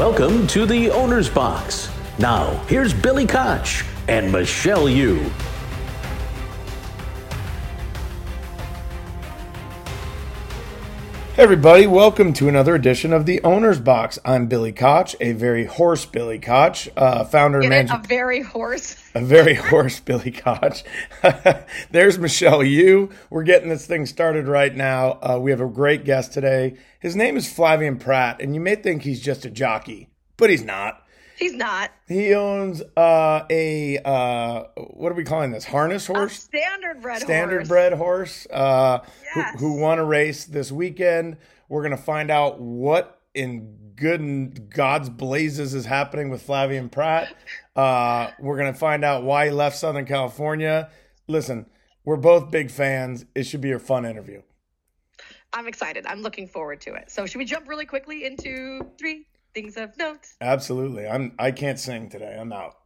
Welcome to the Owner's Box. Now, here's Billy Koch and Michelle Yu. Everybody, welcome to another edition of the Owner's Box. I'm Billy Koch, a very horse Billy Koch, uh, founder and manager. A very horse. A very hoarse Billy Koch. There's Michelle Yu. We're getting this thing started right now. Uh, we have a great guest today. His name is Flavien Prat, and you may think he's just a jockey, but he's not. He's not. He owns uh, a uh, what are we calling this? Harness A horse? standard bred standard horse. bred horse uh, Yes. who, who won a race this weekend. We're going to find out what in good and God's blazes is happening with Flavien Prat. Uh, we're going to find out why he left Southern California. Listen, we're both big fans. It should be a fun interview. I'm excited. I'm looking forward to it. So should we jump really quickly into three things of note? Absolutely. I'm. I can't sing today. I'm out.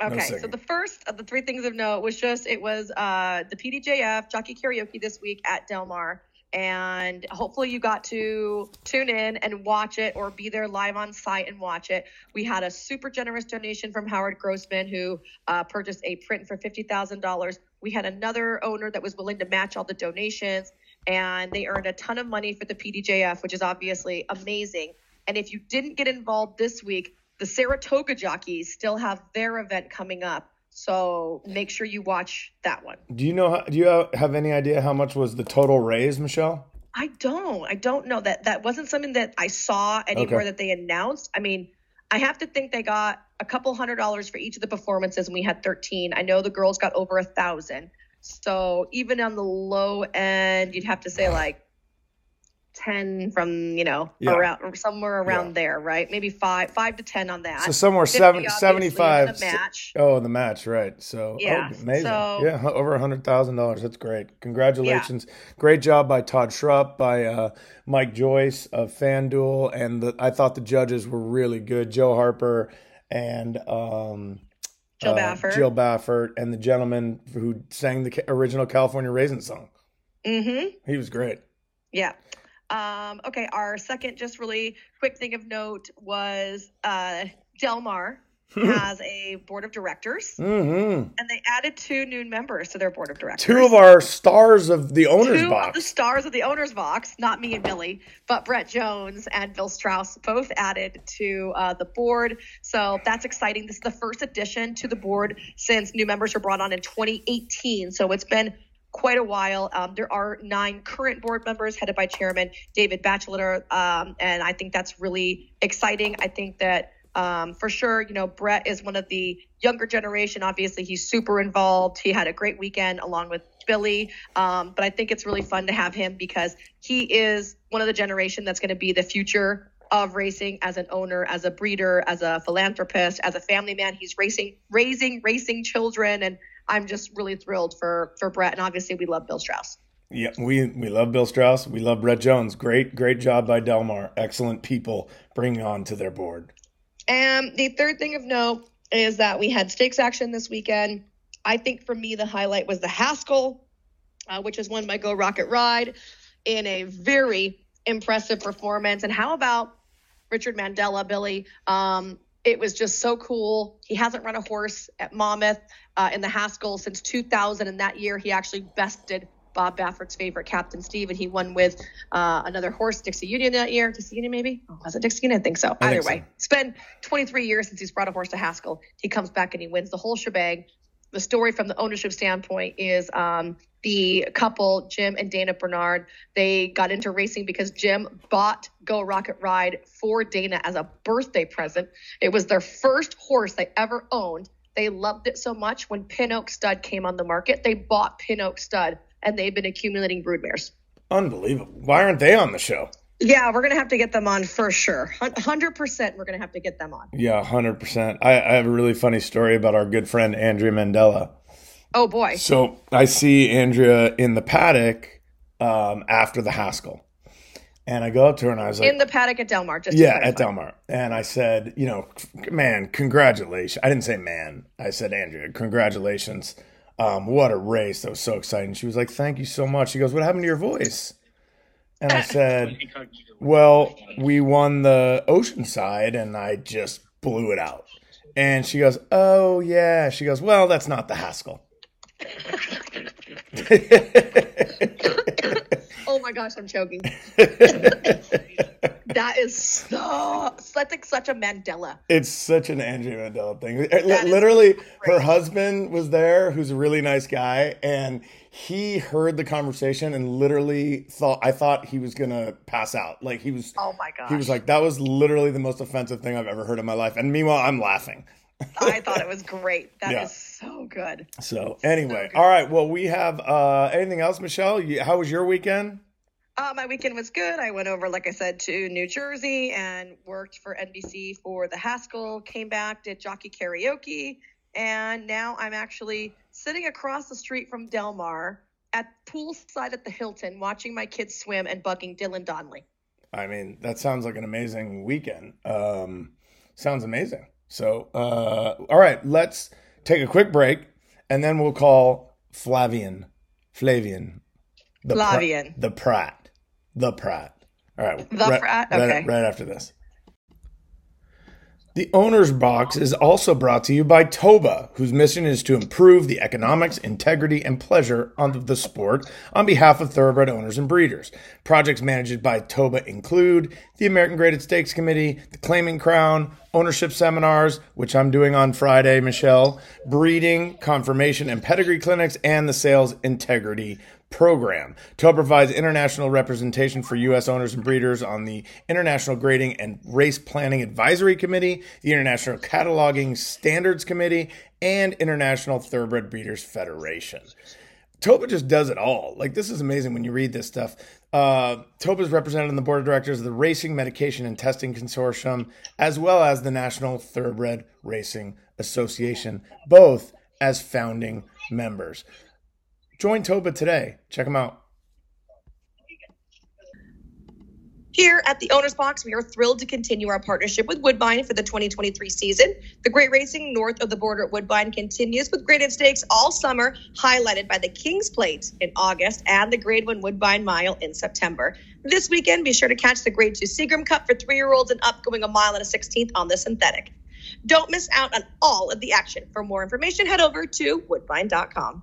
No Okay, so the first of the three things of note was just it was uh, the PDJF jockey karaoke this week at Del Mar, and hopefully you got to tune in and watch it or be there live on site and watch it. We had a super generous donation from Howard Grossman who uh, purchased a print for fifty thousand dollars. We had another owner that was willing to match all the donations, and they earned a ton of money for the PDJF, which is obviously amazing. And if you didn't get involved this week, the Saratoga jockeys still have their event coming up. So make sure you watch that one. Do you know? How, do you have any idea how much was the total raise, Michelle? I don't. I don't know that that wasn't something that I saw anywhere Okay. that they announced. I mean, I have to think they got a couple hundred dollars for each of the performances, and we had 13. I know the girls got over a thousand. So even on the low end, you'd have to say like 10 from you know Yeah. around somewhere around Yeah. there, right? Maybe five five to 10 on that. So somewhere 50 seven, 75. in the match. Oh, the match, right. So, Yeah, oh, amazing. so- yeah, over a $100,000. That's great. Congratulations. Great job by Todd Schrupp, by uh, Mike Joyce of FanDuel. And the, I thought the judges were really good. Joe Harper and um, Jill uh, Baffert. Jill Baffert, and the gentleman who sang the original California Raisin song. Mm-hmm. He was great. Yeah. Um, okay, our second just really quick thing of note was uh, Del Mar has a board of directors, hmm and they added two new members to their board of directors. Two of our stars of the owner's Two of box. the stars of the owner's box, not me and Billy, but Brett Jones and Bill Strauss both added to uh, the board. So that's exciting. This is the first addition to the board since new members were brought on in 2018. So it's been quite a while. Um, there are nine current board members headed by Chairman David Batchelor, um, and I think that's really exciting. I think that um, for sure, you know, Brett is one of the younger generation. Obviously, he's super involved. He had a great weekend along with Billy. Um, but I think it's really fun to have him because he is one of the generation that's going to be the future of racing as an owner, as a breeder, as a philanthropist, as a family man. He's racing, raising, racing children, and I'm just really thrilled for for Brett. And obviously, we love Bill Strauss. Yeah, we we love Bill Strauss. We love Brett Jones. Great, great job by Del Mar. Excellent people bringing on to their board. And the third thing of note is that we had stakes action this weekend. I think for me, the highlight was the Haskell, uh, which is won by Geaux Rocket Ride in a very impressive performance. And how about Richard Mandella, Billy? Um, it was just so cool. He hasn't run a horse at Monmouth uh, in the Haskell since 2000, and that year he actually bested Bob Baffert's favorite, Captain Steve, and he won with uh, another horse, Dixie Union, that year. Dixie Union, maybe? Oh, was it Dixie Union? I think so. I Either think so. way, it's been 23 years since he's brought a horse to Haskell. He comes back and he wins the whole shebang. The story from the ownership standpoint is um, the couple, Jim and Dana Bernard, they got into racing because Jim bought Geaux Rocket Ride for Dana as a birthday present. It was their first horse they ever owned. They loved it so much when Pin Oak Stud came on the market, they bought Pin Oak Stud and they've been accumulating broodmares. Unbelievable. Why aren't they on the show? Yeah, we're gonna have to get them on for sure. Hundred percent, we're gonna have to get them on. Yeah, hundred percent. I, I have a really funny story about our good friend Andrea Mandella. Oh boy, So I see Andrea in the paddock um, after the Haskell, and I go up to her and I was like, in the paddock at Del Mar, just Yeah, at Del Mar. And I said, you know, man, congratulations. I didn't say man. I said, Andrea, congratulations. Um, what a race. That was so exciting. She was like, thank you so much. She goes, what happened to your voice? And I said, Well, we won the Oceanside, and I just blew it out. And she goes, Oh, yeah. She goes, Well, that's not the Haskell. oh my gosh, I'm choking. That is so that's like such a Mandella. It's such an Andrea Mandella thing. Literally, her husband was there, who's a really nice guy, and he heard the conversation and literally thought I thought he was gonna pass out. Like he was. Oh my god. He was like, "That was literally the most offensive thing I've ever heard in my life." And meanwhile, I'm laughing. I thought it was great. That yeah. is so good. So anyway, so good. all right. Well, we have uh, anything else, Michelle? You, how was your weekend? Uh, my weekend was good. I went over, like I said, to New Jersey and worked for NBC for the Haskell. Came back, did jockey karaoke, and now I'm actually sitting across the street from Del Mar at poolside at the Hilton, watching my kids swim and bugging Dylan Donnelly. I mean, that sounds like an amazing weekend. Um, sounds amazing. So, uh, all right, let's take a quick break, and then we'll call Flavien, Flavien, the Flavien, the Prat, the Prat. All right, the right, Prat. Okay, right, right after this. The owner's box is also brought to you by Toba, whose mission is to improve the economics, integrity, and pleasure of the sport on behalf of thoroughbred owners and breeders. Projects managed by Toba include the American Graded Stakes Committee, the Claiming Crown, ownership seminars, which I'm doing on Friday, Michelle, breeding, confirmation, and pedigree clinics, and the sales integrity program. TOBA provides international representation for U.S. owners and breeders on the International Grading and Race Planning Advisory Committee, the International Cataloging Standards Committee, and International Thoroughbred Breeders Federation. Toba just does it all. Like this is amazing when you read this stuff. Uh, Toba is represented on the board of directors of the Racing Medication and Testing Consortium, as well as the National Thoroughbred Racing Association, both as founding members. Join Toba today. Check them out. Here at the Owner's Box, we are thrilled to continue our partnership with Woodbine for the 2023 season. The great racing north of the border at Woodbine continues with graded stakes all summer, highlighted by the King's Plate in August and the Grade 1 Woodbine Mile in September. This weekend, be sure to catch the Grade 2 Seagram Cup for three year olds and up, going a mile and a 16th on the synthetic. Don't miss out on all of the action. For more information, head over to woodbine.com.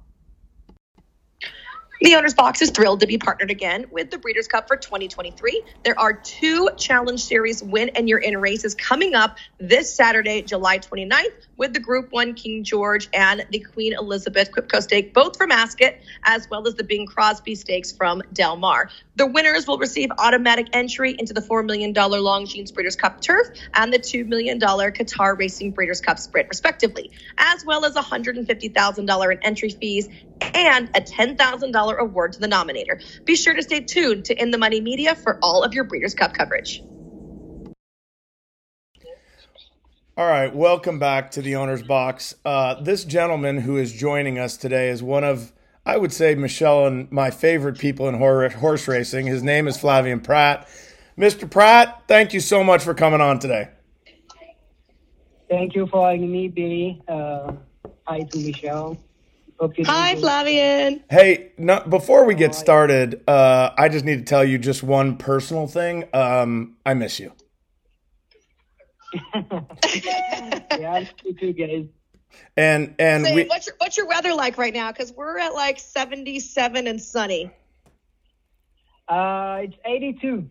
The Owner's Box is thrilled to be partnered again with the Breeders' Cup for 2023. There are two Challenge Series win and you're in races coming up this Saturday, July 29th, with the Group 1 King George and the Queen Elizabeth QIPCO Stake, both from Ascot, as well as the Bing Crosby Stakes from Del Mar. The winners will receive automatic entry into the $4 million Longines Breeders' Cup Turf and the $2 million Qatar Racing Breeders' Cup Sprint, respectively, as well as $150,000 in entry fees and a $10,000 award to the nominator. Be sure to stay tuned to In the Money Media for all of your Breeders' Cup coverage. All right, welcome back to the owner's box. Uh, this gentleman who is joining us today is one of, I would say, Michelle and my favorite people in horse racing. His name is Flavien Prat. Mr. Prat, thank you so much for coming on today. Thank you for having me, Billy. Uh, hi to Michelle. Hi, Flavien. Hey, no, before we get started, uh, I just need to tell you just one personal thing. Um, I miss you. yeah, you too, guys. And and Say, we, what's your what's your weather like right now? Because we're at like seventy seven and sunny. Uh, it's eighty two.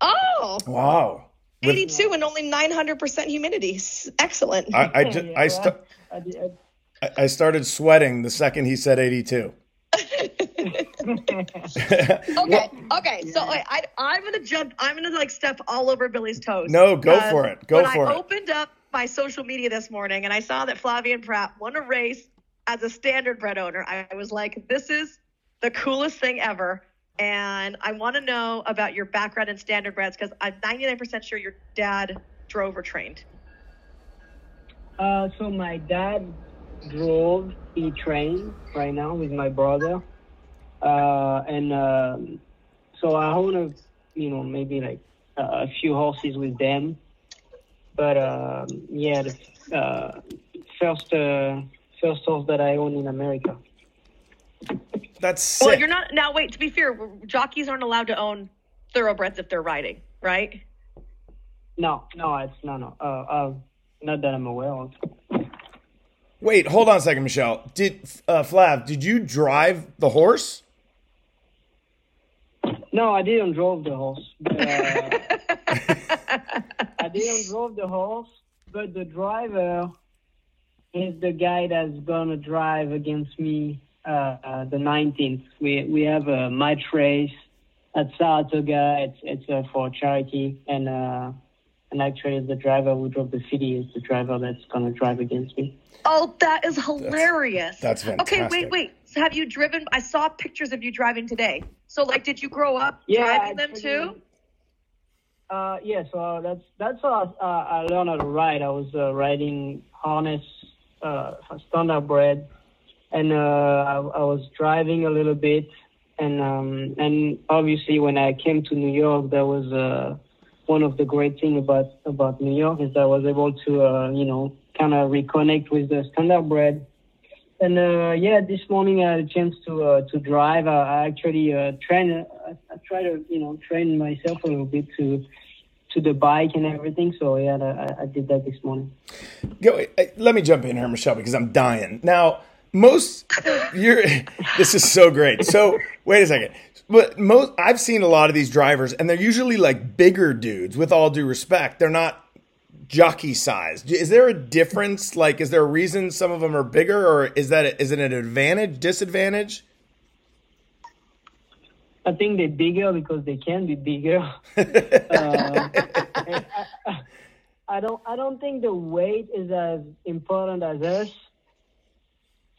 Oh. Wow. 82 and only 900% humidity. Excellent. I, I, just, I, st- I started sweating the second he said 82. okay, okay. So I, I, am gonna jump. I'm gonna like step all over Billy's toes. No, go uh, for it. Go when for I it. I opened up my social media this morning and I saw that Flavien Prat won a race as a standard bred owner. I was like, this is the coolest thing ever. And I want to know about your background in standard breds because I'm 99% sure your dad drove or trained. Uh, so my dad drove he trained right now with my brother, uh, and um, so I own a, you know, maybe like a few horses with them. But um, yeah, the uh, first uh, first horse that I own in America. That's sick. well. You're not now. Wait. To be fair, jockeys aren't allowed to own thoroughbreds if they're riding, right? No, no, it's no, no. Uh, uh, not that I'm aware of. Wait, hold on a second, Michelle. Did uh, Flav? Did you drive the horse? No, I didn't drive the horse. But, uh, I didn't drive the horse, but the driver is the guy that's gonna drive against me uh, uh, the 19th. We we have a match race at Saratoga. It's it's uh, for charity, and uh, and actually the driver who drove the city is the driver that's gonna drive against me. Oh, that is hilarious. that's Okay, fantastic. Okay, wait, wait. So have you driven? I saw pictures of you driving today. So, like, did you grow up Yeah, driving them too? Uh, yeah, so that's that's how I, uh, I learned how to ride. I was uh, riding harness uh, standardbred, and uh, I, I was driving a little bit, and um, and obviously when I came to New York, that was uh, one of the great things about about New York is that I was able to uh, you know kind of reconnect with the standardbred. And uh, yeah, this morning I had a chance to uh, to drive. I, I actually uh, train. Try to you know train myself a little bit to to the bike and everything. So yeah, I, I did that this morning. Go, uh, let me jump in here, Michelle, because I'm dying. Now, most you're this is so great. So wait a second. But most I've seen a lot of these drivers, and they're usually like bigger dudes. With all due respect, they're not jockey sized. Is there a difference? Like, is there a reason some of them are bigger, or is that is it an advantage, disadvantage? I think they're bigger because they can be bigger. uh, I, I don't. I don't think the weight is as important as us.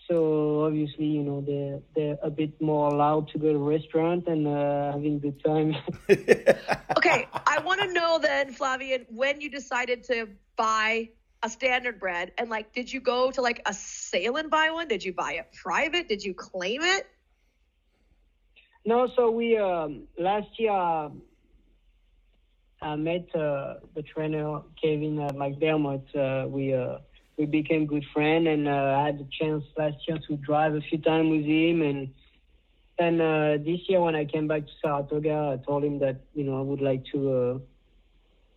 So obviously, you know, they're they're a bit more allowed to go to restaurant and uh, having good time. Okay, I want to know then, Flavien, when you decided to buy a standard bred, and like, did you go to like a sale and buy one? Did you buy it private? Did you claim it? No, so we um, last year I met uh, the trainer Kevin uh, McDermott. Uh, we uh, we became good friends, and uh, I had the chance last year to drive a few times with him. And and uh, this year when I came back to Saratoga, I told him that you know I would like to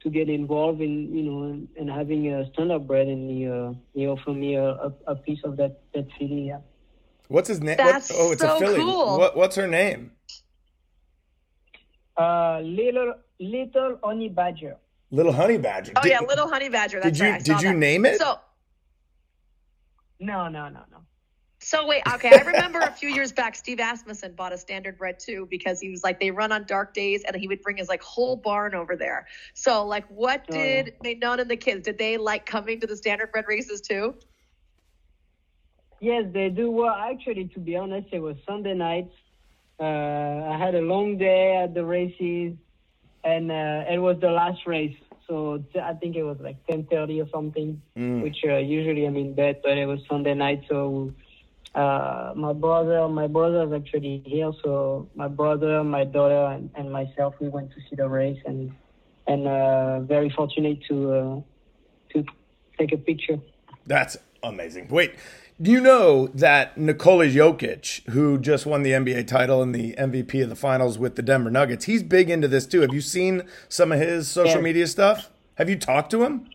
to get involved in you know in having a standard bred, and he he offered me a, a, a piece of that that filly. Yeah. What's his name? That's oh, it's so a filly. cool. What, what's her name? Uh, little little honey badger. Little honey badger. Oh Did- yeah, little honey badger. That's Did you right. Did you that. name it? So No, no, no, no. So wait, okay. I remember a few years back, Steve Asmussen bought a standard bred too because he was like they run on dark days, and he would bring his like whole barn over there. So like, what Oh, did Maynon and the kids? Did they like coming to the standard bred races too? Yes, they do. Well, actually, to be honest, it was Sunday night. Uh, I had a long day at the races, and uh, it was the last race. So t- I think it was like 10:30 or something, which uh, usually I'm in bed, but it was Sunday night. So uh, my brother, my brother is actually here. So my brother, my daughter, and, and myself, we went to see the race, and and uh, very fortunate to uh, to take a picture. That's amazing. Wait, do you know that Nikola Jokic, who just won the NBA title and the MVP of the finals with the Denver Nuggets, he's big into this too. Have you seen some of his social Yeah. media stuff? Have you talked to him?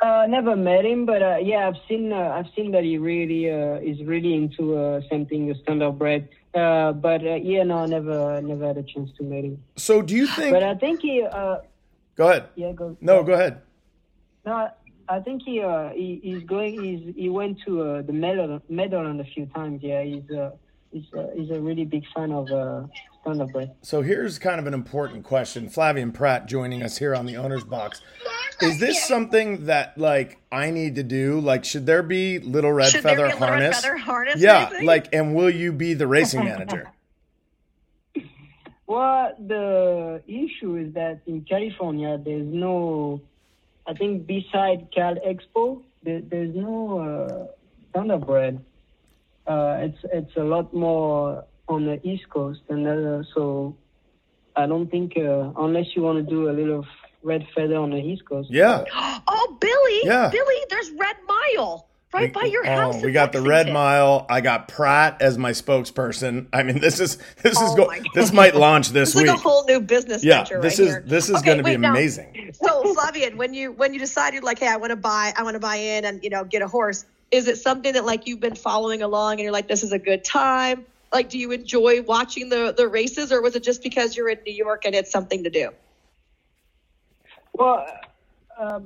Uh, never met him, but uh, yeah, I've seen uh, I've seen that he really uh, is really into uh, something standard bred. Uh, but uh, yeah, no, never never had a chance to meet him. So do you think? But I think he uh, go ahead. yeah go No, go ahead. no I- I think he uh, he he's going he's he went to uh, the medal Meadowland a few times. Yeah, he's uh, he's uh, he's a really big fan of uh, standard bred. So here's kind of an important question. Flavien Prat joining us here on the owner's box. Is this something that like I need to do? Like, should there be little red Should feather be a little red harness? feather harness Yeah, racing? like, and will you be the racing manager? Well, the issue is that in California, there's no, I think beside Cal Expo, there, there's no uh, standard bred. Uh, it's it's a lot more on the East Coast, and uh, so I don't think uh, unless you want to do a little red feather on the East Coast. Yeah. Oh, Billy, Yeah. Billy, there's Red Mile. Right by your house. Oh, in we got the Red Mile. I got Prat as my spokesperson. I mean, this is this is Oh go. This might launch this It's like week. a whole new business yeah, venture this right is here. this is Okay, going to be now- amazing. So Flavien, when you when you decided like, hey, I want to buy, I want to buy in and you know get a horse, is it something that like you've been following along and you're like, this is a good time? Like, do you enjoy watching the the races, or was it just because you're in New York and it's something to do? Well, uh,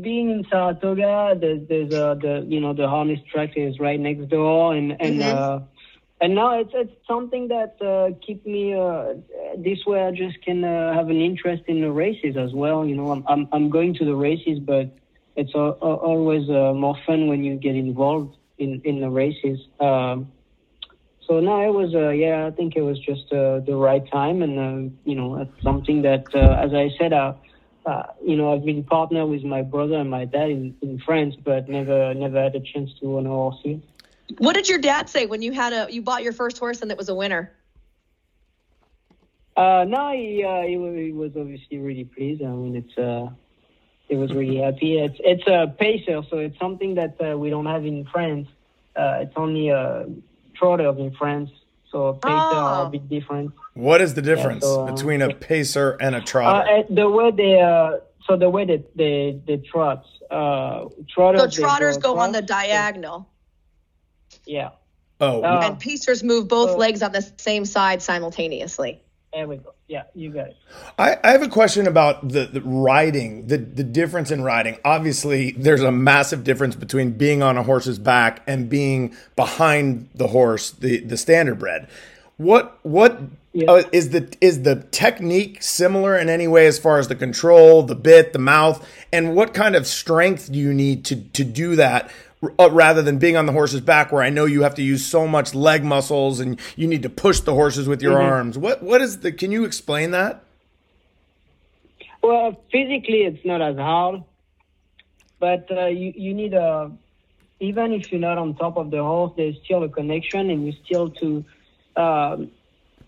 being in Saratoga, there's, there's uh, the you know the harness track is right next door, and and Mhm. uh, and now it's it's something that uh, keep me uh, this way. I just can uh, have an interest in the races as well. You know, I'm I'm, I'm going to the races, but it's al- al- always uh, more fun when you get involved in in the races. Um, so no, it was uh, yeah. I think it was just uh, the right time, and uh, you know, it's something that, uh, as I said, uh, uh, you know, I've been partner with my brother and my dad in, in France, but never never had a chance to own a horse here. What did your dad say when you had a you bought your first horse and it was a winner? Uh, no, he, uh, he, he was obviously really pleased. I mean, it's uh, he was really happy. It's it's a pacer, so it's something that uh, we don't have in France. Uh, it's only uh, trotters in France, so pacer are Oh. a bit different. What is the difference so, uh, between a pacer and a Uh, trotter? uh, the way they uh, so the way that they they trot, uh, trotters. So trotters go on the diagonal, Yeah, oh, uh, and pacers move both legs on the same side simultaneously. there we go. Yeah, you got it. I, I have a question about the, the riding, the, the difference in riding. Obviously, there's a massive difference between being on a horse's back and being behind the horse, the, the standard bred. What what Yeah. uh, is the is the technique similar in any way as far as the control, the bit, the mouth, and what kind of strength do you need to to do that? uh, Rather than being on the horse's back, where I know you have to use so much leg muscles and you need to push the horses with your arms. What what is the? Can you explain that? Well, physically, it's not as hard, but uh, you you need a even if you're not on top of the horse, there's still a connection, and you still to um,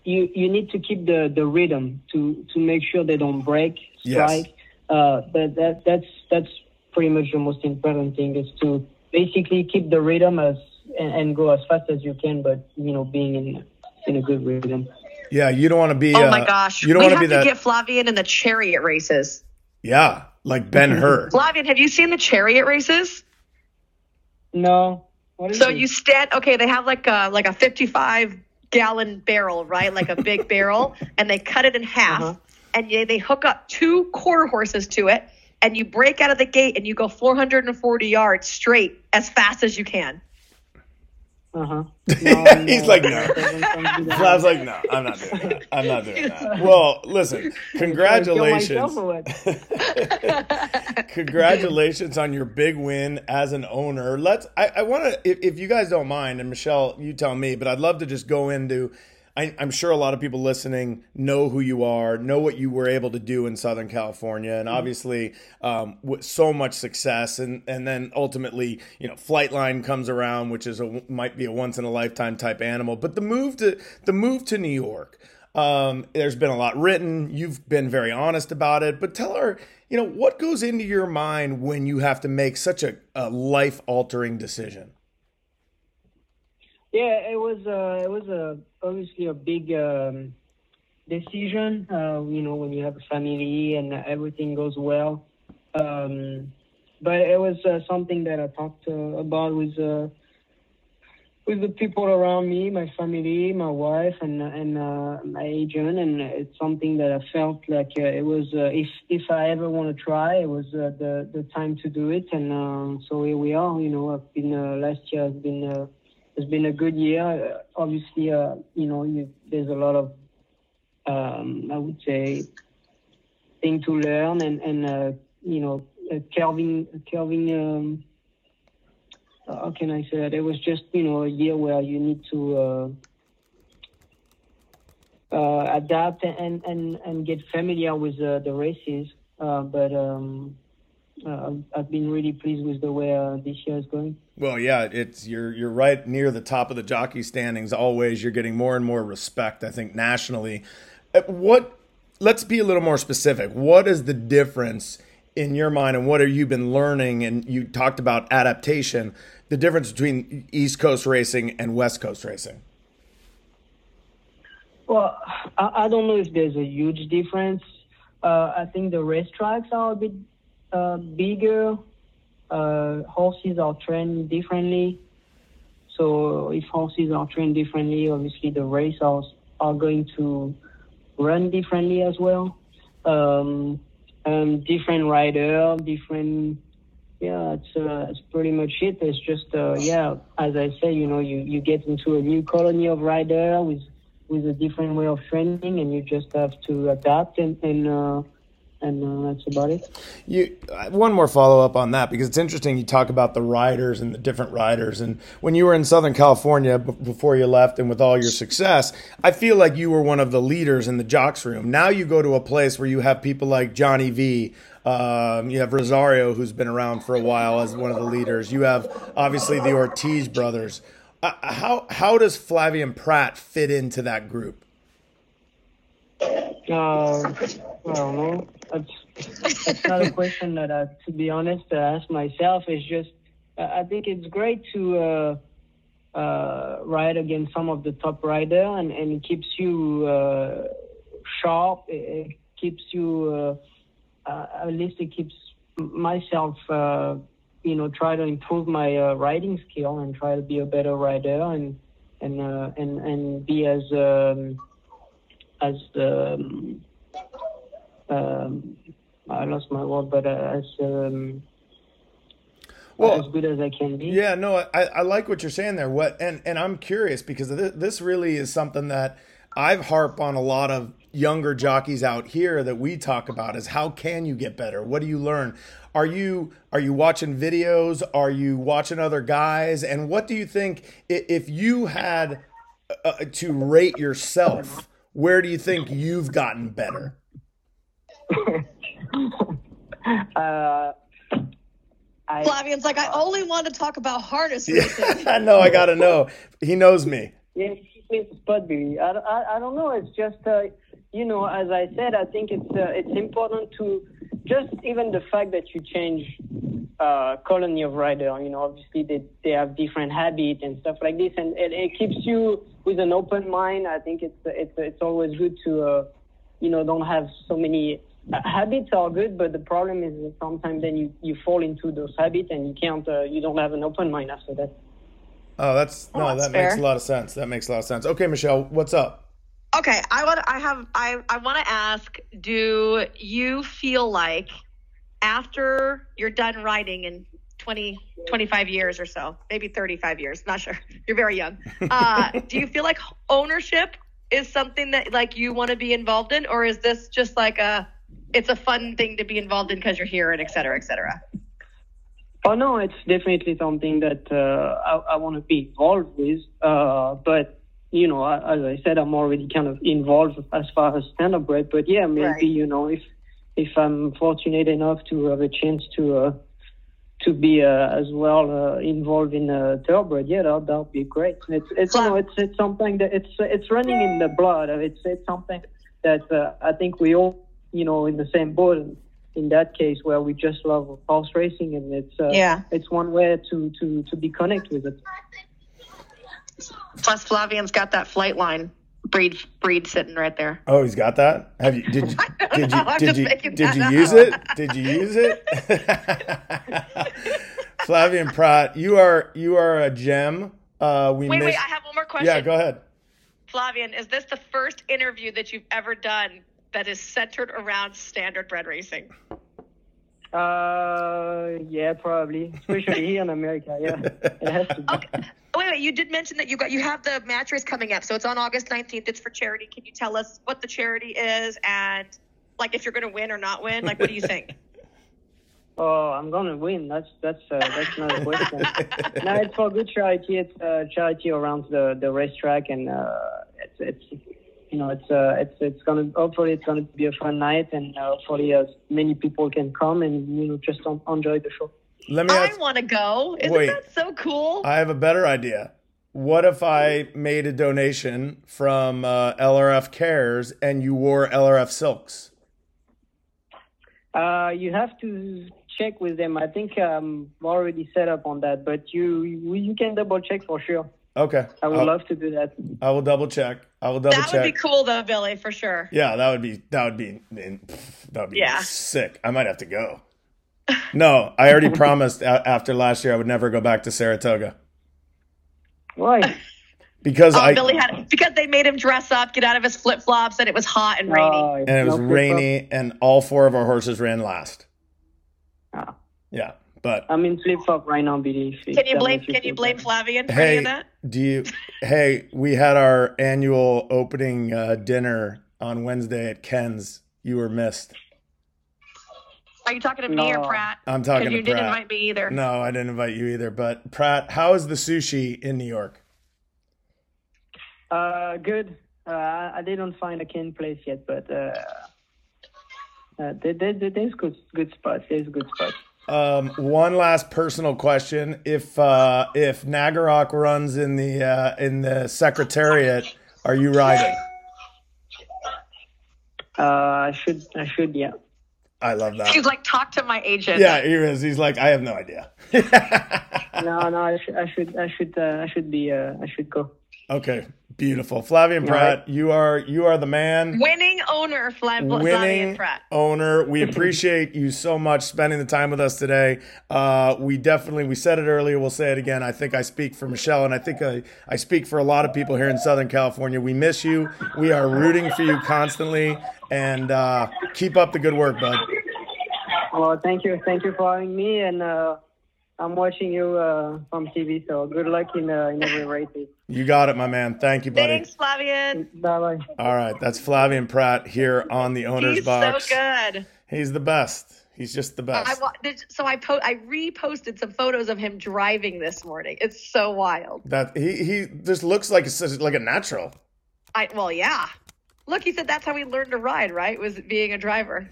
you you need to keep the, the rhythm to to make sure they don't break Yes. strike. Uh, that that that's that's pretty much the most important thing is to basically keep the rhythm as and, and go as fast as you can, but you know being in in a good rhythm. Yeah, you don't want to be. Oh uh, my gosh, you don't we want have to be to that. get Flavien in the chariot races. yeah, like Ben Hur. Flavien, have you seen the chariot races? No, what is So it? you stand. Okay, they have like a like a fifty-five gallon barrel, right? Like a big barrel, and they cut it in half, Uh-huh. and they, they hook up two quarter horses to it, and you break out of the gate, and you go four hundred and forty yards straight as fast as you can. Uh huh. He's like, no. Flav's like, no, I'm not doing that. I'm not doing that. Well, listen, congratulations. Congratulations on your big win as an owner. Let's. I, I want to, if, if you guys don't mind, and Michelle, you tell me, but I'd love to just go into. I, I'm sure a lot of people listening know who you are, know what you were able to do in Southern California, and obviously um, with so much success, and and then ultimately, you know, Flightline comes around, which is a might be a once in a lifetime type animal, but the move to the move to New York. Um, there's been a lot written. You've been very honest about it, but tell her, you know, what goes into your mind when you have to make such a, a life altering decision? Yeah, it was uh, it was a obviously a big um, decision. Uh, you know, when you have a family and everything goes well. Um, but it was uh, something that I talked uh, about with uh, with the people around me, my family, my wife, and and uh, my agent, and it's something that I felt like uh, it was uh, if if I ever want to try, it was uh, the the time to do it, and um, so here we are. You know, I've been uh, last year has been. It's been a good year. Uh, obviously, uh, you know, you, there's a lot of, um, I would say, thing to learn, and and uh, you know, Kelvin, Kelvin. Um, uh, how can I say that? It was just you know a year where you need to uh, adapt and and and get familiar with the races. But um, uh, I've been really pleased with the way uh, this year is going. Well, yeah, it's you're you're right near the top of the jockey standings. Always, you're getting more and more respect. I think nationally. Uh, What? Let's be a little more specific. What is the difference in your mind, and what have you been learning? And you talked about adaptation, the difference between East Coast racing and West Coast racing. Well, I, I don't know if there's a huge difference. Uh, I think the racetracks are a bit uh, bigger. Uh, horses are trained differently. So if horses are trained differently, obviously the racers are going to run differently as well. Um, um, different rider, different. Yeah, it's uh, it's pretty much it. It's just uh, yeah, as I say, you know, you you get into a new colony of rider with with a different way of training, and you just have to adapt and and. Uh, and uh, that's about it. You one more follow up on that because it's interesting. You talk about the riders and the different riders, and when you were in Southern California b- before you left, and with all your success, I feel like you were one of the leaders in the jocks room. Now you go to a place where you have people like Johnny V. Um, you have Rosario, who's been around for a while as one of the leaders. You have obviously the Ortiz brothers. Uh, how how does Flavien Prat fit into that group? Uh, I don't know. That's, not a question that, I, to be honest, I ask myself. It's just, I think it's great to uh, uh, ride against some of the top rider, and, and it keeps you uh, sharp. It, keeps you, uh, uh, at least it keeps myself, uh, you know, try to improve my riding skill and try to be a better rider and and and and be as um, as um, um, I lost my word, but uh, as um, Well, as good as I can be. Yeah, no, I, I like what you're saying there. What and and I'm curious because this, this really is something that I've harped on a lot of younger jockeys out here that we talk about is how can you get better? What do you learn? Are you are you watching videos? Are you watching other guys? And what do you think if you had uh, to rate yourself? Where do you think you've gotten better? Uh, I, Flavien's like, I only want to talk about harness racing. I know I got to know. He knows me. Yeah, it's Spudberry. I, I, I don't know. It's just, uh, you know, as I said, I think it's uh, it's important to just even the fact that you change uh, colony of rider. You know, obviously they they have different habits and stuff like this, and it, it keeps you with an open mind. I think it's it's it's always good to, uh, you know, don't have so many. Uh, habits are good, but the problem is that sometimes then you, you fall into those habits and you can't, uh, you don't have an open mind after that. Oh, that's no, Oh, that's that makes a lot of sense. That makes a lot of sense. Okay, Michelle, what's up? Okay, I want. I have. I. I want to ask. Do you feel like after you're done riding in 20, 25 years or so, maybe 35 years, not sure. You're very young. Uh, do you feel like ownership is something that like you want to be involved in, or is this just like a? It's a fun thing to be involved in because you're here and et cetera, et cetera. Oh no, it's definitely something that uh, I, I want to be involved with. Uh, but you know, I- as I said, I'm already kind of involved as far as stand-up bread. But yeah, maybe Right. you know, if if I'm fortunate enough to have a chance to uh, to be uh, as well uh, involved in uh, thoroughbred, yeah, that that would be great. It's it's you know, it's it's something that it's it's running in the blood. It's it's something that uh, I think we all you know in the same boat. in- in that case, where we just love horse racing, and it's uh, Yeah. it's one way to to to be connected with it. Plus, Flavien's got that flight line breed breed sitting right there. Oh, he's got that. Have you? Did you? don't Did you? Did you? Did you use it? Did you use it? Flavien Prat, you are you are a gem. Uh, we Wait, miss- wait, I have one more question. Yeah, go ahead. Flavien, is this the first interview that you've ever done that is centered around standard bred racing? Uh, yeah, probably, especially here in America. Yeah, it has to be. Okay. Oh, wait, wait, you did mention that you got you have the match race coming up, so it's on August 19th. It's for charity. Can you tell us what the charity is and like if you're going to win or not win? Like, what do you think? Oh, I'm gonna win. That's that's uh, that's not a question. no, it's for good charity. It's uh, charity around the the racetrack, and uh, it's it's you know it's uh, it's it's gonna hopefully it's gonna be a fun night, and uh, hopefully as many people can come and you know just enjoy the show. Let me I want to go. Isn't Wait. that so cool? I have a better idea. What if I made a donation from uh, LRF Cares and you wore LRF silks? Uh, you have to check with them. I think I'm already set up on that, but you you can double check for sure. Okay. I would I'll- love to do that. I will double check. I will double That check. That would be cool though, Billy, for sure. Yeah, that would be that would be that would be Yeah. sick. I might have to go. No, I already promised a- after last year I would never go back to Saratoga Why? because Oh, I Billy had because they made him dress up, get out of his flip flops, and it was hot and rainy. Oh, and it was no rainy and all four of our horses ran last. flip-flop. Yeah, but I'm in flip flop right now, Billy. if can you blame Can you blame. Flavien for any hey, of that? do you? Hey, we had our annual opening uh, dinner on Wednesday at Ken's. You were missed. Are you talking to me or Prat? I'm talking Because you to didn't Prat. invite me either. No, I didn't invite you either. But Prat, how is the sushi in New York? Uh, good. Uh, I I didn't find a Ken place yet, but uh, uh, there, there, there- there's good good spots. There's good spots. Um, one last personal question: If uh, if Nagarok runs in the uh, in the Secretariat, are you riding? Uh, I should I should yeah. I love that. He's like, talk to my agent. Yeah, he is. He's like, I have no idea. No, no, I should I should I should uh, I should be uh, I should go. Okay, beautiful, Flavien Prat. You are you are the man. Winning owner, Flav- Flavien winning Prat. owner. We appreciate you so much spending the time with us today. Uh, we definitely, we said it earlier, we'll say it again. I think I speak for Michelle, and I think I, I speak for a lot of people here in Southern California. We miss you. We are rooting for you constantly, and uh, keep up the good work, bud. Well, thank you, thank you for having me, and uh, I'm watching you uh, from TV. So good luck in uh, in every race. You got it, my man. Thank you, buddy. Thanks, Flavien. Bye bye. All right, that's Flavien Prat here on the owner's He's box. so good. He's the best. He's just the best. wa- did- so I po- I reposted some photos of him driving this morning. It's so wild. that he he just looks like a, like a natural. I well, yeah. Look, he said that's how he learned to ride. Right, was being a driver.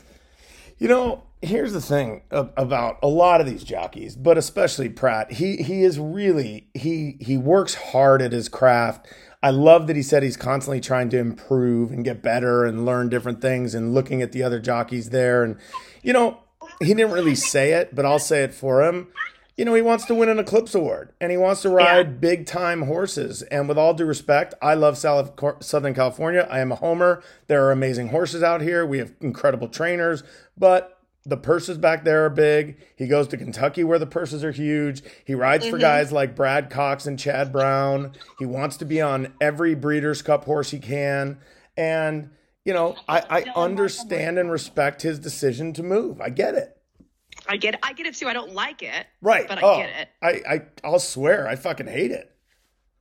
You know, here's the thing about a lot of these jockeys, but especially Prat. He he is really he he works hard at his craft. I love that he said he's constantly trying to improve and get better and learn different things and looking at the other jockeys there and you know, he didn't really say it, but I'll say it for him. You know, he wants to win an Eclipse Award and he wants to ride big time horses. And with all due respect, I love South- Southern California. I am a homer. There are amazing horses out here. We have incredible trainers, but the purses back there are big. He goes to Kentucky where the purses are huge. He rides for mm-hmm. guys like Brad Cox and Chad Brown. He wants to be on every Breeders' Cup horse he can. And, you know, I, I understand and respect his decision to move. I get it. I get it. I get it too. I don't like it. Right. But I Oh, get it. I, I, I'll swear, I fucking hate it.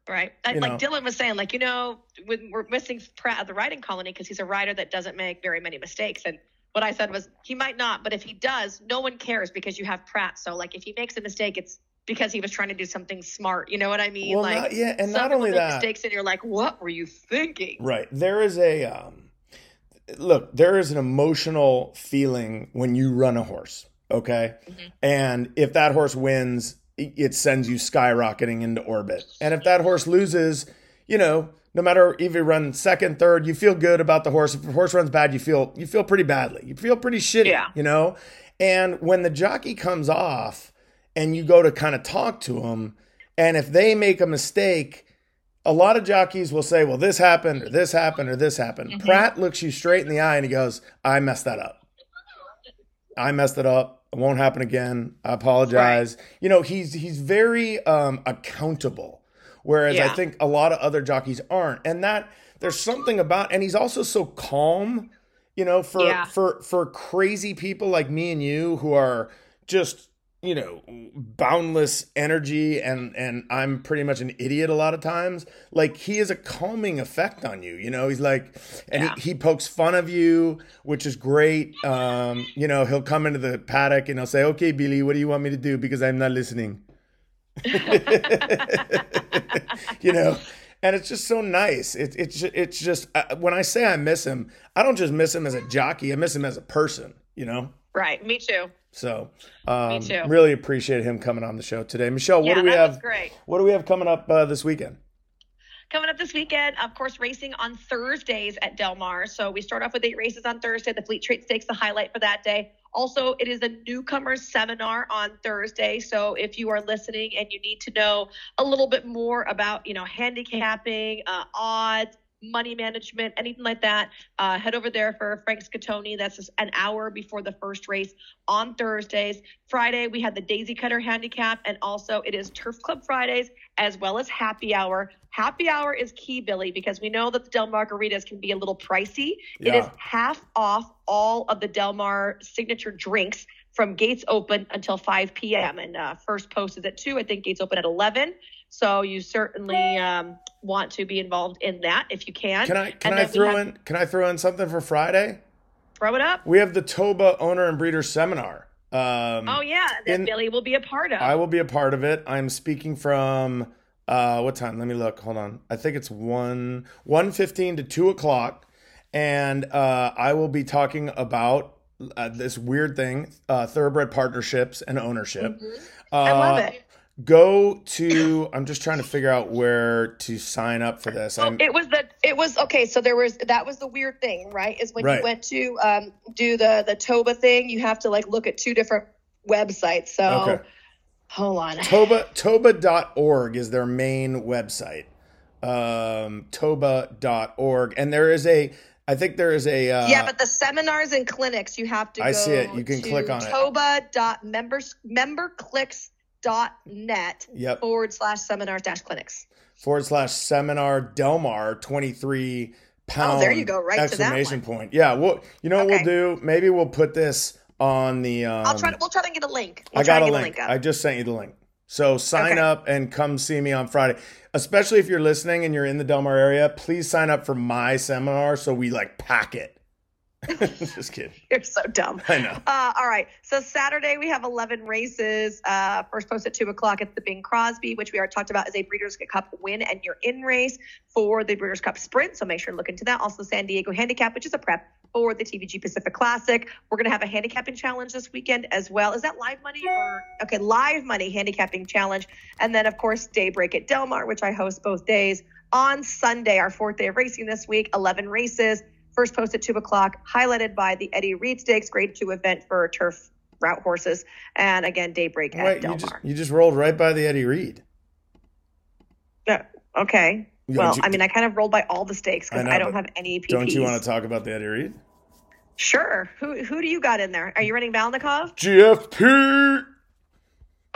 Right. I, like know. Dylan was saying, like, you know, when we're missing Prat at the writing colony because he's a writer that doesn't make very many mistakes. And what I said was he might not, but if he does, no one cares because you have Prat. So like if he makes a mistake, it's because he was trying to do something smart. You know what I mean? Well, like not- yeah, and not only that- mistakes and you're like, what were you thinking? Right. There is a um look, there is an emotional feeling when you run a horse, okay? Mm-hmm. And if that horse wins, it sends you skyrocketing into orbit. And if that horse loses, you know, no matter if you run second, third, you feel good about the horse. If the horse runs bad, you feel you feel pretty badly. You feel pretty shitty, Yeah. you know? And when the jockey comes off and you go to kind of talk to him, and if they make a mistake, a lot of jockeys will say, well, this happened, or this happened, or this happened. Mm-hmm. Prat looks you straight in the eye and he goes, I messed that up. I messed it up. It won't happen again. I apologize. You know, he's he's very um, accountable, whereas I think a lot of other jockeys aren't. And that there's something about, and he's also so calm. You know, for Yeah. for for crazy people like me and you who are just you know boundless energy and and i'm pretty much an idiot a lot of times like he has a calming effect on you you know? He's like and Yeah. he, he pokes fun of you which is great. Um you know he'll come into the paddock and he'll say okay billy what do you want me to do? Because i'm not listening. You know? And it's just so nice. It, it's it's just uh, when i say i miss him i don't just miss him as a jockey i miss him as a person you know Right. Me too. so um, too. really appreciate him coming on the show today. Michelle, what yeah, do we have? great. What do we have coming up uh, this weekend? Coming up this weekend, of course, racing on Thursdays at Del Mar. So we start off with eight races on Thursday. The Fleet Treat Stakes, the highlight for that day. Also, it is a newcomers seminar on Thursday. So if you are listening and you need to know a little bit more about, you know, handicapping, uh, odds, money management, anything like that, uh, head over there for Frank Scatoni. That's just an hour before the first race on Thursdays. Friday, we had the Daisy Cutter Handicap, and also it is Turf Club Fridays as well as happy hour. Happy hour is key, Billy, because we know that the Del Margaritas can be a little pricey. It Yeah. is half off all of the Del Mar signature drinks from gates open until 5 p.m. And uh, first post is at 2. I think gates open at 11. So you certainly um, want to be involved in that if you can. Can I can I throw have- in can I throw in something for Friday? Throw it up. We have the Toba owner and breeder seminar. Um, Oh, yeah. That in- Billy will be a part of. I will be a part of it. I'm speaking from uh, what time? Let me look. Hold on. I think it's one one fifteen to two o'clock, and uh, I will be talking about uh, this weird thing: uh, thoroughbred partnerships and ownership. Mm-hmm. I love Uh, it. Go to. I'm just trying to figure out where to sign up for this. I'm, It was the it was okay. So there was that was the weird thing, right? Is when Right. you went to um, do the the Toba thing, you have to like look at two different websites. So Okay. hold on. Toba Toba.org is their main website. Um, Toba.org, and there is a. I think there is a. Uh, yeah, but the seminars and clinics, you have to. I go see it. You can click on toba. it. Toba.members memberclicks.net Yep. forward slash seminars dash clinics. forward slash seminar Delmar 23 pound Oh, there you go, right to that exclamation point. Yeah, well, you know what we'll do? Maybe we'll put this on the. Um, I'll try to. We'll try to get a link. We'll I got a link. up. I just sent you the link. So sign Okay. up and come see me on Friday. Especially if you're listening and you're in the Del Mar area, please sign up for my seminar so we like pack it. just kidding. You're so dumb. I know. Uh, all right. So Saturday we have 11 races. Uh, first post at two o'clock at the Bing Crosby, which we already talked about, is a Breeders' Cup win and your in race for the Breeders' Cup Sprint. So make sure to look into that. Also San Diego Handicap, which is a prep for the TVG Pacific Classic. We're gonna have a handicapping challenge this weekend as well. Is that live money or okay? Live money handicapping challenge, and then of course Daybreak at Del Mar, which I host both days. On Sunday, our fourth day of racing this week, 11 races. First post at 2 o'clock, highlighted by the Eddie Read Stakes, grade two event for turf route horses. And again, Daybreak at Wait, you just you just rolled right by the Eddie Read. Yeah, okay. Don't Well, you- I mean, I kind of rolled by all the stakes because I I, don't have any PPs. Don't you want to talk about the Eddie Read? Sure. Who who do you got in there? Are you running Valnikov? GFP.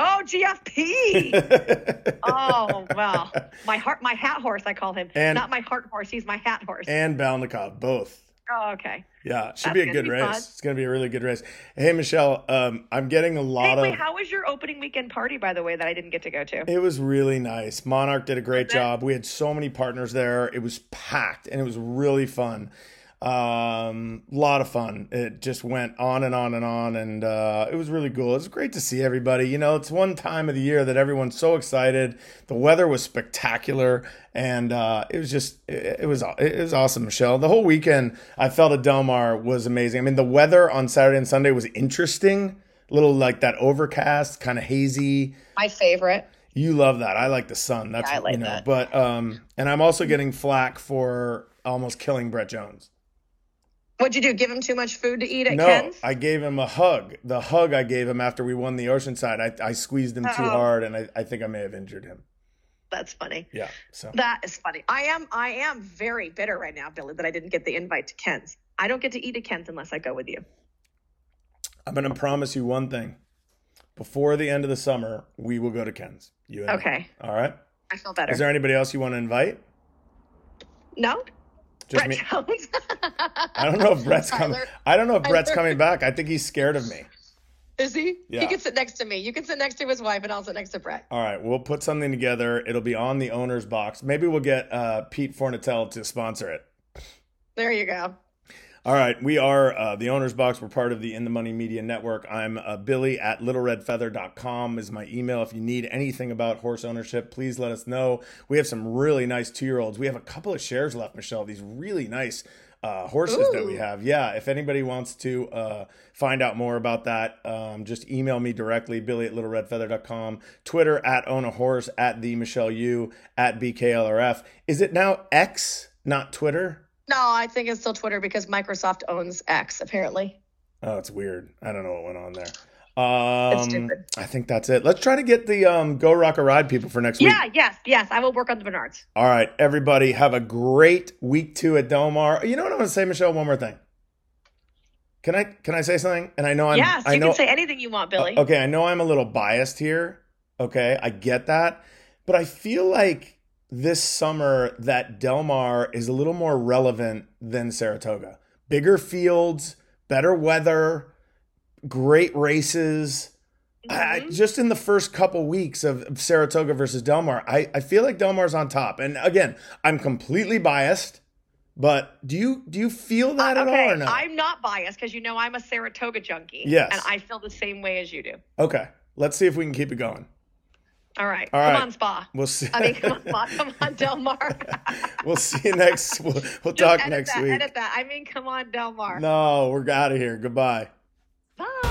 Oh, GFP. oh, well, my heart, my hat horse, I call him. And- Not my heart horse. He's my hat horse. and Balnikov, both. oh, okay. Yeah, it should That's be a good be race. fun. It's going to be a really good race. Hey, Michelle, um, I'm getting a lot Hey, of. how was your opening weekend party, by the way, that I didn't get to go to? It was really nice. Monarch did a great job. We had so many partners there. It was packed and it was really fun. Um, lot of fun. It just went on and on and on, and uh, it was really cool. It was great to see everybody. You know, it's one time of the year that everyone's so excited. The weather was spectacular, and uh, it was just it, it was it was awesome, Michelle. The whole weekend, I felt at Del Mar was amazing. I mean, the weather on Saturday and Sunday was interesting. Little like that overcast, kind of hazy. My favorite. You love that. I like the sun. That's Yeah, I like you know. that. But um, and I'm also getting flack for almost killing Brett Jones. What'd you do? Give him too much food to eat at No, Ken's? I gave him a hug. The hug I gave him after we won the Oceanside, I, I squeezed him too Oh. hard, and I, I think I may have injured him. That's funny. Yeah. So That is funny. I am I am very bitter right now, Billy, that I didn't get the invite to Ken's. I don't get to eat at Ken's unless I go with you. I'm going to promise you one thing. Before the end of the summer, we will go to Ken's. You. Okay. All right. I feel better. Is there anybody else you want to invite? no? Just Brett me. Jones. I don't know if Brett's coming. I don't know if Brett's coming back. I think he's scared of me. Is he? Yeah. He can sit next to me. You can sit next to his wife, and I'll sit next to Brett. All right, we'll put something together. It'll be on the owner's box. Maybe we'll get uh, Pete Fornatale to sponsor it. There you go. All right, we are uh, the owner's box. We're part of the In the Money Media Network. I'm uh, Billy at littleredfeather.com is my email. If you need anything about horse ownership, please let us know. We have some really nice two year olds. We have a couple of shares left, Michelle. These really nice uh, horses that we have. Yeah, if anybody wants to uh, find out more about that, um, just email me directly, billy at littleredfeather.com, Twitter at own a horse, at the Michelle U, at BKLRF. Is it now X, not Twitter? No, I think it's still Twitter because Microsoft owns X, apparently. Oh, it's weird. I don't know what went on there. Um, stupid. I think that's it. Let's try to get the um, Geaux Rocket Ride people for next week. Yeah, yes, yes. I will work on the Bernards. All right, everybody, have a great week two at Del Mar. You know what I'm going to say, Michelle? One more thing. Can I can I say something? And I know I'm. yes, I you know, can say anything you want, Billy. Okay, I know I'm a little biased here. Okay, I get that, but I feel like this summer that Del Mar is a little more relevant than Saratoga. Bigger fields, better weather, great races. Mm-hmm. just in the first couple weeks of, of Saratoga versus Del Mar, I, I feel like Del Mar's on top. And again, I'm completely biased, but do you do you feel that at okay, all or no? I'm not biased because you know I'm a Saratoga junkie. Yes. And I feel the same way as you do. okay, let's see if we can keep it going. All right. All come on, Spa. We'll see. I mean, come on, Spa. Come on, Del Mar. we'll see you next. We'll, we'll talk next that, week. Edit that. I mean, come on, Del Mar. No, we're out of here. Goodbye. Bye.